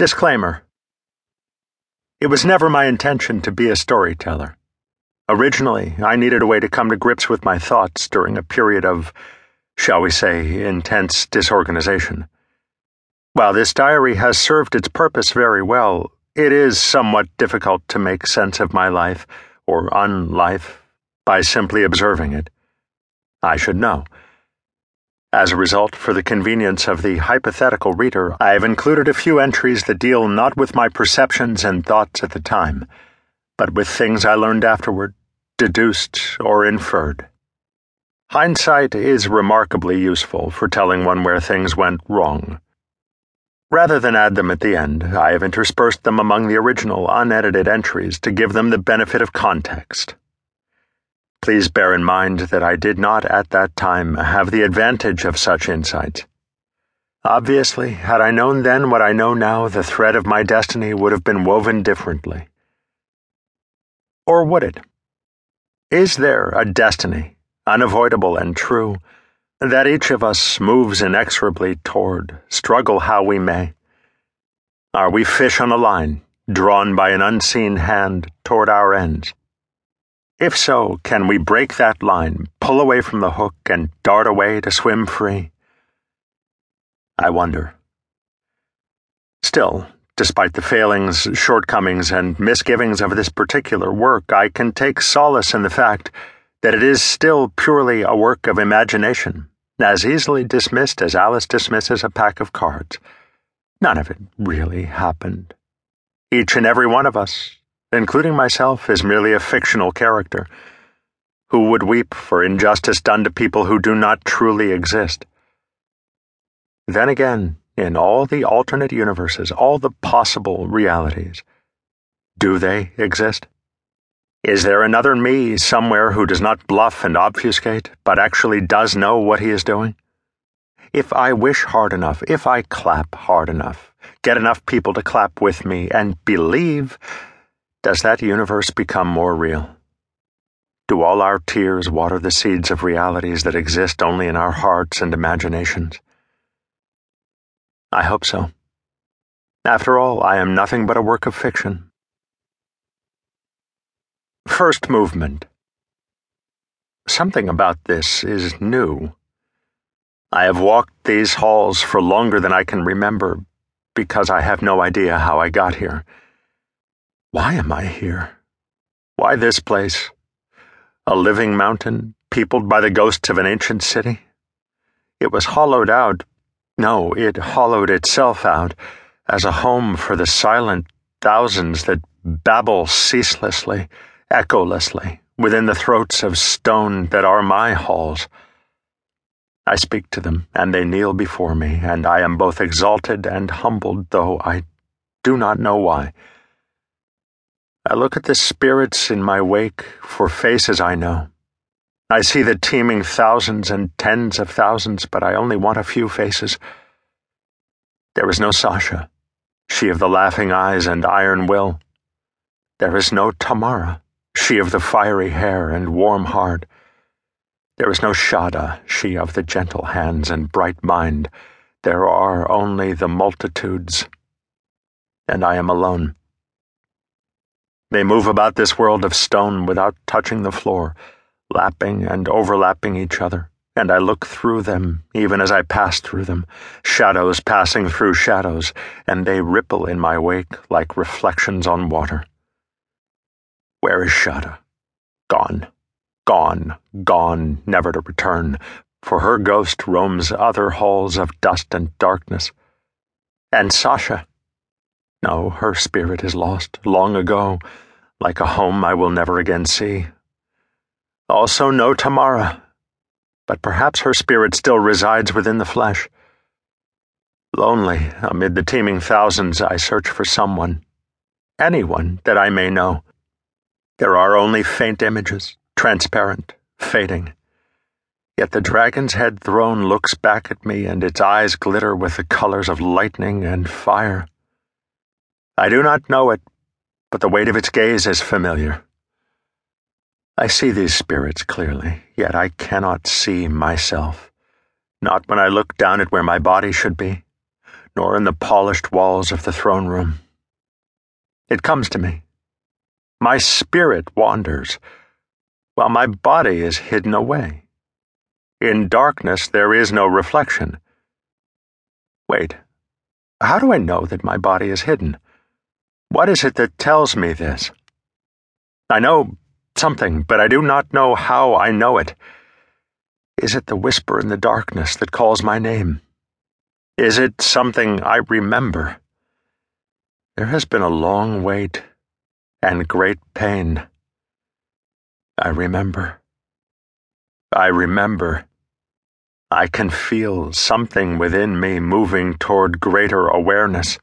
Disclaimer It was never my intention to be a storyteller. Originally, I needed a way to come to grips with my thoughts during a period of, shall we say, intense disorganization. While this diary has served its purpose very well, it is somewhat difficult to make sense of my life, or unlife, by simply observing it. I should know. As a result, for the convenience of the hypothetical reader, I have included a few entries that deal not with my perceptions and thoughts at the time, but with things I learned afterward, deduced, or inferred. Hindsight is remarkably useful for telling one where things went wrong. Rather than add them at the end, I have interspersed them among the original unedited entries to give them the benefit of context. Please bear in mind that I did not at that time have the advantage of such insights. Obviously, had I known then what I know now, the thread of my destiny would have been woven differently. Or would it? Is there a destiny, unavoidable and true, that each of us moves inexorably toward, struggle how we may? Are we fish on a line, drawn by an unseen hand toward our ends? If so, can we break that line, pull away from the hook, and dart away to swim free? I wonder. Still, despite the failings, shortcomings, and misgivings of this particular work, I can take solace in the fact that it is still purely a work of imagination, as easily dismissed as Alice dismisses a pack of cards. None of it really happened. Each and every one of us, including myself, is merely a fictional character. Who would weep for injustice done to people who do not truly exist? Then again, in all the alternate universes, all the possible realities, do they exist? Is there another me somewhere who does not bluff and obfuscate, but actually does know what he is doing? If I wish hard enough, if I clap hard enough, get enough people to clap with me, and believe, does that universe become more real? Do all our tears water the seeds of realities that exist only in our hearts and imaginations? I hope so. After all, I am nothing but a work of fiction. First movement. Something about this is new. I have walked these halls for longer than I can remember because I have no idea how I got here. Why am I here? Why this place? A living mountain, peopled by the ghosts of an ancient city? It was hollowed out. No, it hollowed itself out as a home for the silent thousands that babble ceaselessly, echolessly, within the throats of stone that are my halls. I speak to them, and they kneel before me, and I am both exalted and humbled, though I do not know why. I look at the spirits in my wake for faces I know. I see the teeming thousands and tens of thousands, but I only want a few faces. There is no Sasha, she of the laughing eyes and iron will. There is no Tamara, she of the fiery hair and warm heart. There is no Shada, she of the gentle hands and bright mind. There are only the multitudes, and I am alone. They move about this world of stone without touching the floor, lapping and overlapping each other, and I look through them even as I pass through them, shadows passing through shadows, and they ripple in my wake like reflections on water. Where is Shada? Gone, gone, gone, never to return, for her ghost roams other halls of dust and darkness. And Sasha? No, her spirit is lost long ago, like a home I will never again see. Also, no Tamara, but perhaps her spirit still resides within the flesh. Lonely, amid the teeming thousands, I search for someone, anyone that I may know. There are only faint images, transparent, fading. Yet the dragon's head throne looks back at me, and its eyes glitter with the colors of lightning and fire. I do not know it, but the weight of its gaze is familiar. I see these spirits clearly, yet I cannot see myself. Not when I look down at where my body should be, nor in the polished walls of the throne room. It comes to me. My spirit wanders, while my body is hidden away. In darkness there is no reflection. Wait, how do I know that my body is hidden? What is it that tells me this? I know something, but I do not know how I know it. Is it the whisper in the darkness that calls my name? Is it something I remember? There has been a long wait and great pain. I remember. I remember. I can feel something within me moving toward greater awareness.